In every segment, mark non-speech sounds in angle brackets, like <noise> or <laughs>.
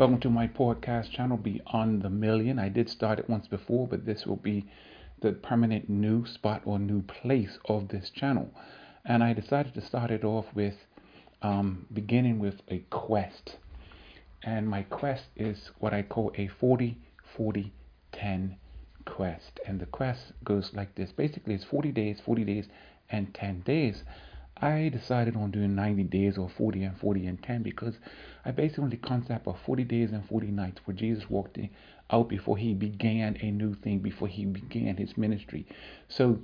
Welcome to my podcast channel, Beyond the Million. I did start it once before, but this will be the permanent new spot or new place of this channel. And I decided to start it off with um, beginning with a quest. And my quest is what I call a 40 40 10 quest. And the quest goes like this basically, it's 40 days, 40 days, and 10 days. I decided on doing 90 days or 40 and 40 and 10 because I based on the concept of 40 days and 40 nights where Jesus walked out before he began a new thing, before he began his ministry. So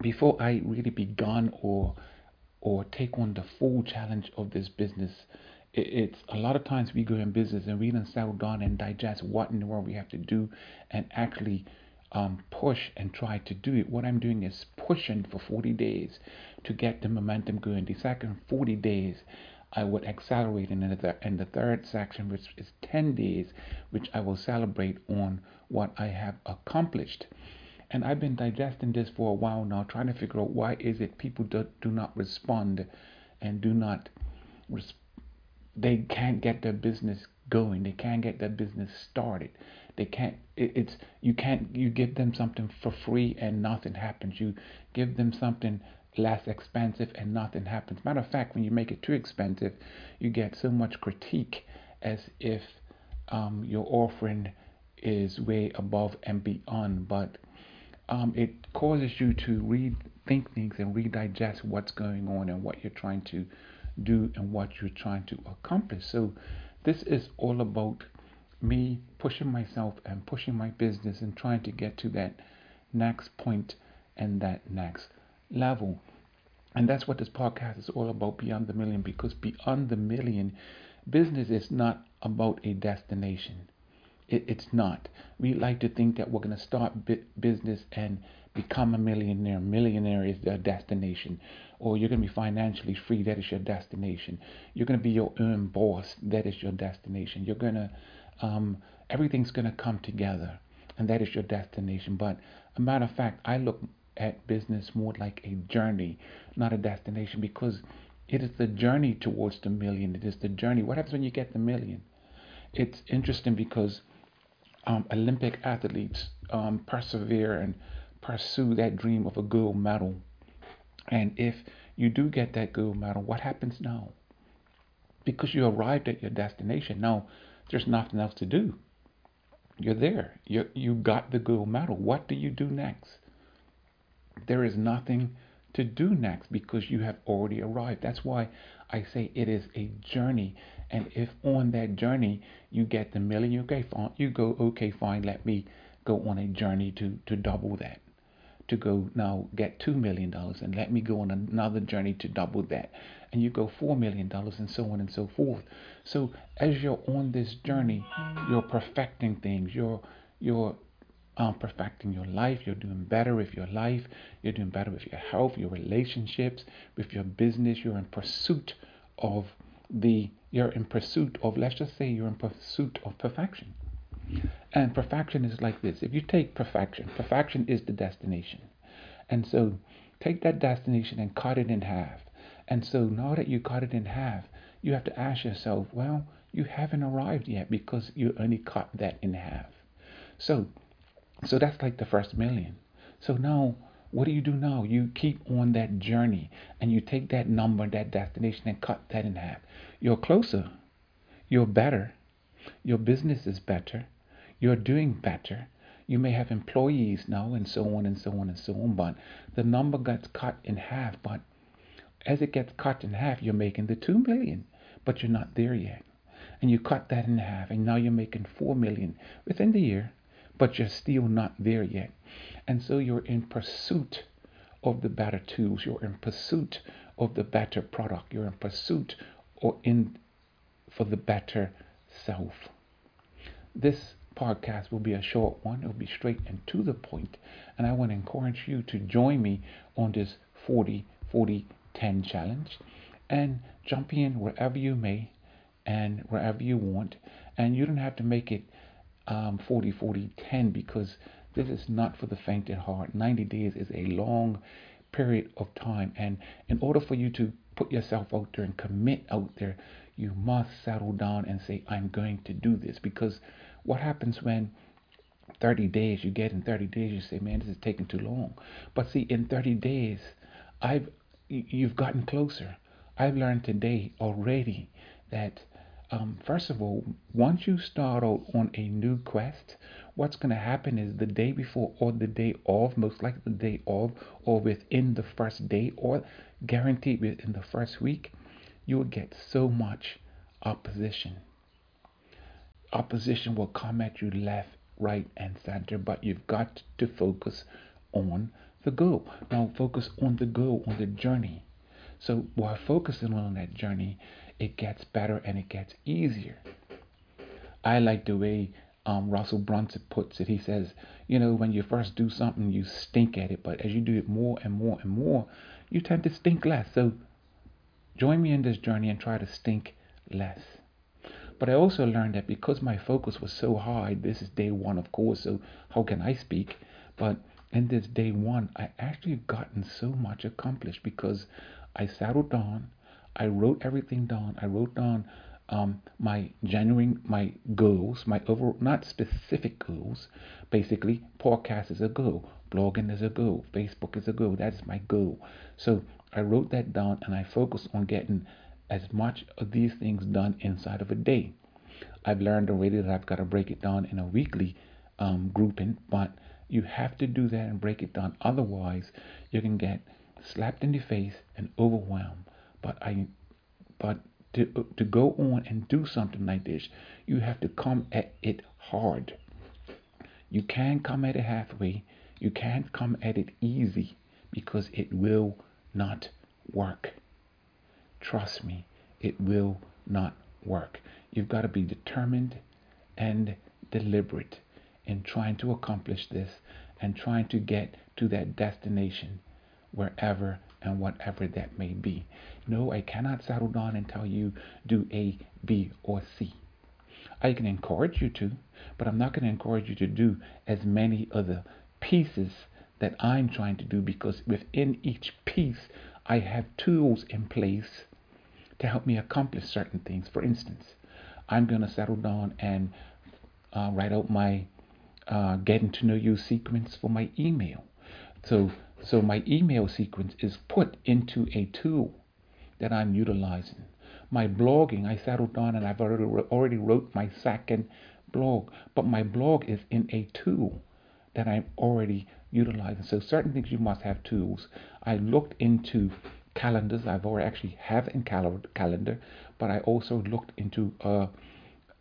before I really begun or or take on the full challenge of this business, it's a lot of times we go in business and we don't settle down and digest what in the world we have to do and actually um, push and try to do it. What I'm doing is pushing for 40 days to get the momentum going. The second 40 days, I would accelerate, and in the, in the third section, which is 10 days, which I will celebrate on what I have accomplished. And I've been digesting this for a while now, trying to figure out why is it people do, do not respond and do not res- they can't get their business going. They can't get their business started. They can't. It, it's you can't. You give them something for free and nothing happens. You give them something less expensive and nothing happens. Matter of fact, when you make it too expensive, you get so much critique as if um, your offering is way above and beyond. But um, it causes you to rethink things and redigest what's going on and what you're trying to do and what you're trying to accomplish. So this is all about me pushing myself and pushing my business and trying to get to that next point and that next level. And that's what this podcast is all about beyond the million because beyond the million, business is not about a destination. It, it's not. We like to think that we're going to start business and become a millionaire. Millionaire is the destination. Or you're going to be financially free. That is your destination. You're going to be your own boss. That is your destination. You're going to, um, everything's going to come together. And that is your destination. But a matter of fact, I look at business more like a journey, not a destination, because it is the journey towards the million. It is the journey. What happens when you get the million? It's interesting because um, Olympic athletes um, persevere and pursue that dream of a gold medal. And if you do get that gold medal, what happens now? Because you arrived at your destination. Now, there's nothing else to do. You're there. You you got the gold medal. What do you do next? There is nothing to do next because you have already arrived. That's why I say it is a journey. And if on that journey you get the million, okay, fine, you go, okay, fine, let me go on a journey to, to double that. To go now get $2 million and let me go on another journey to double that. And you go $4 million and so on and so forth. So as you're on this journey, you're perfecting things. You're, you're um, perfecting your life. You're doing better with your life. You're doing better with your health, your relationships, with your business. You're in pursuit of the, you're in pursuit of, let's just say you're in pursuit of perfection. And perfection is like this. If you take perfection, perfection is the destination. And so take that destination and cut it in half. And so now that you cut it in half, you have to ask yourself, well, you haven't arrived yet because you only cut that in half. So so that's like the first million. So now, what do you do now? You keep on that journey and you take that number, that destination, and cut that in half. You're closer. You're better. Your business is better. You're doing better. You may have employees now, and so on and so on and so on. But the number gets cut in half. But as it gets cut in half, you're making the two million, but you're not there yet. And you cut that in half, and now you're making four million within the year but you're still not there yet. And so you're in pursuit of the better tools, you're in pursuit of the better product, you're in pursuit or in for the better self. This podcast will be a short one, it'll be straight and to the point. and I want to encourage you to join me on this 40 40 10 challenge and jump in wherever you may and wherever you want and you don't have to make it um, 40 40 10 because this is not for the faint at heart. 90 days is a long period of time, and in order for you to put yourself out there and commit out there, you must settle down and say, I'm going to do this. Because what happens when 30 days, you get in 30 days, you say, man, this is taking too long. But see, in 30 days, I've you've gotten closer. I've learned today already that um, first of all, once you start out on a new quest, what's going to happen is the day before or the day of, most likely the day of, or within the first day, or guaranteed within the first week, you will get so much opposition. Opposition will come at you left, right, and center, but you've got to focus on the goal. Now, focus on the goal, on the journey. So, while focusing on that journey, it gets better and it gets easier. I like the way um, Russell Brunson puts it. He says, you know, when you first do something, you stink at it, but as you do it more and more and more, you tend to stink less. So join me in this journey and try to stink less. But I also learned that because my focus was so high, this is day one, of course, so how can I speak? But in this day one, I actually gotten so much accomplished because I settled down, I wrote everything down. I wrote down um, my genuine my goals, my over not specific goals. Basically, podcast is a goal, blogging is a goal, Facebook is a goal. That's my goal. So I wrote that down and I focused on getting as much of these things done inside of a day. I've learned already that I've got to break it down in a weekly um, grouping, but you have to do that and break it down. Otherwise, you can get slapped in the face and overwhelmed but I, but to to go on and do something like this, you have to come at it hard. You can't come at it halfway. You can't come at it easy because it will not work. Trust me, it will not work. You've got to be determined and deliberate in trying to accomplish this and trying to get to that destination wherever and whatever that may be. No, I cannot settle down and tell you do A, B, or C. I can encourage you to, but I'm not going to encourage you to do as many other pieces that I'm trying to do because within each piece, I have tools in place to help me accomplish certain things. For instance, I'm going to settle down and uh, write out my uh, getting to know you sequence for my email. So so my email sequence is put into a tool that I'm utilizing. My blogging, I settled down and I've already already wrote my second blog, but my blog is in a tool that I'm already utilizing. So certain things you must have tools. I looked into calendars. I've already actually have in calendar, but I also looked into a,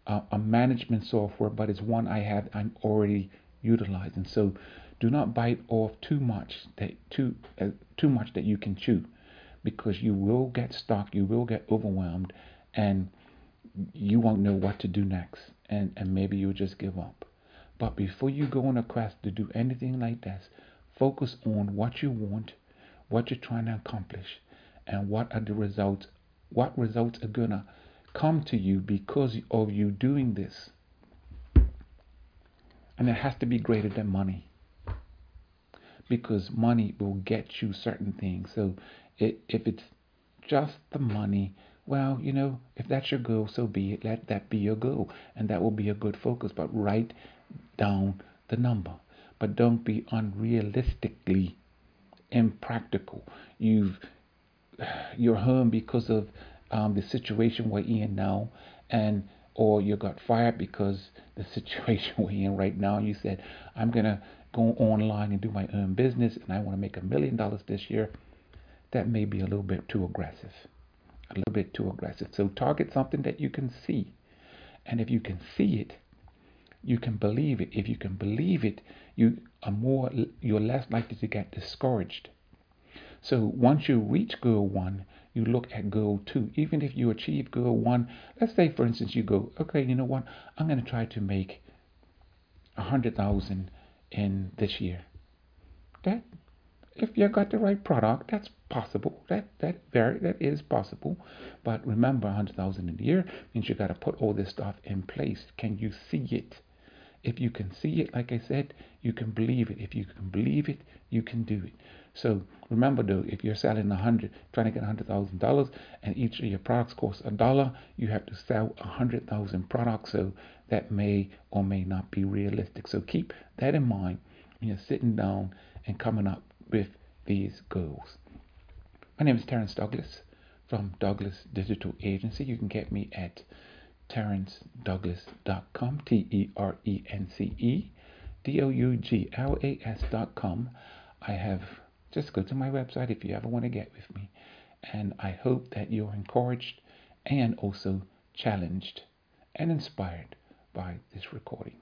a, a management software, but it's one I have I'm already utilizing. So do not bite off too much that too uh, too much that you can chew, because you will get stuck, you will get overwhelmed, and you won't know what to do next, and and maybe you'll just give up. But before you go on a quest to do anything like this, focus on what you want, what you're trying to accomplish, and what are the results. What results are gonna come to you because of you doing this. And it has to be greater than money because money will get you certain things. So it, if it's just the money, well, you know, if that's your goal, so be it. Let that be your goal, and that will be a good focus. But write down the number. But don't be unrealistically impractical. You've you're home because of um, the situation we're in now, and or you got fired because the <laughs> situation we're in right now. You said, I'm gonna go online and do my own business and I want to make a million dollars this year, that may be a little bit too aggressive. A little bit too aggressive. So target something that you can see. And if you can see it, you can believe it. If you can believe it, you are more you're less likely to get discouraged. So once you reach goal one, you look at goal two. Even if you achieve goal one, let's say for instance you go, okay, you know what, I'm gonna try to make a hundred thousand in this year. That if you've got the right product, that's possible. That that very that is possible. But remember, a hundred thousand in a year means you got to put all this stuff in place. Can you see it? If you can see it, like I said, you can believe it. If you can believe it, you can do it. So remember though, if you're selling a hundred, trying to get a hundred thousand dollars, and each of your products costs a dollar, you have to sell a hundred thousand products. So that may or may not be realistic. So keep that in mind when you're sitting down and coming up with these goals. My name is Terence Douglas from Douglas Digital Agency. You can get me at terencedouglas.com, T E R E N C E D O U G L A S.com. I have just go to my website if you ever want to get with me. And I hope that you're encouraged and also challenged and inspired by this recording.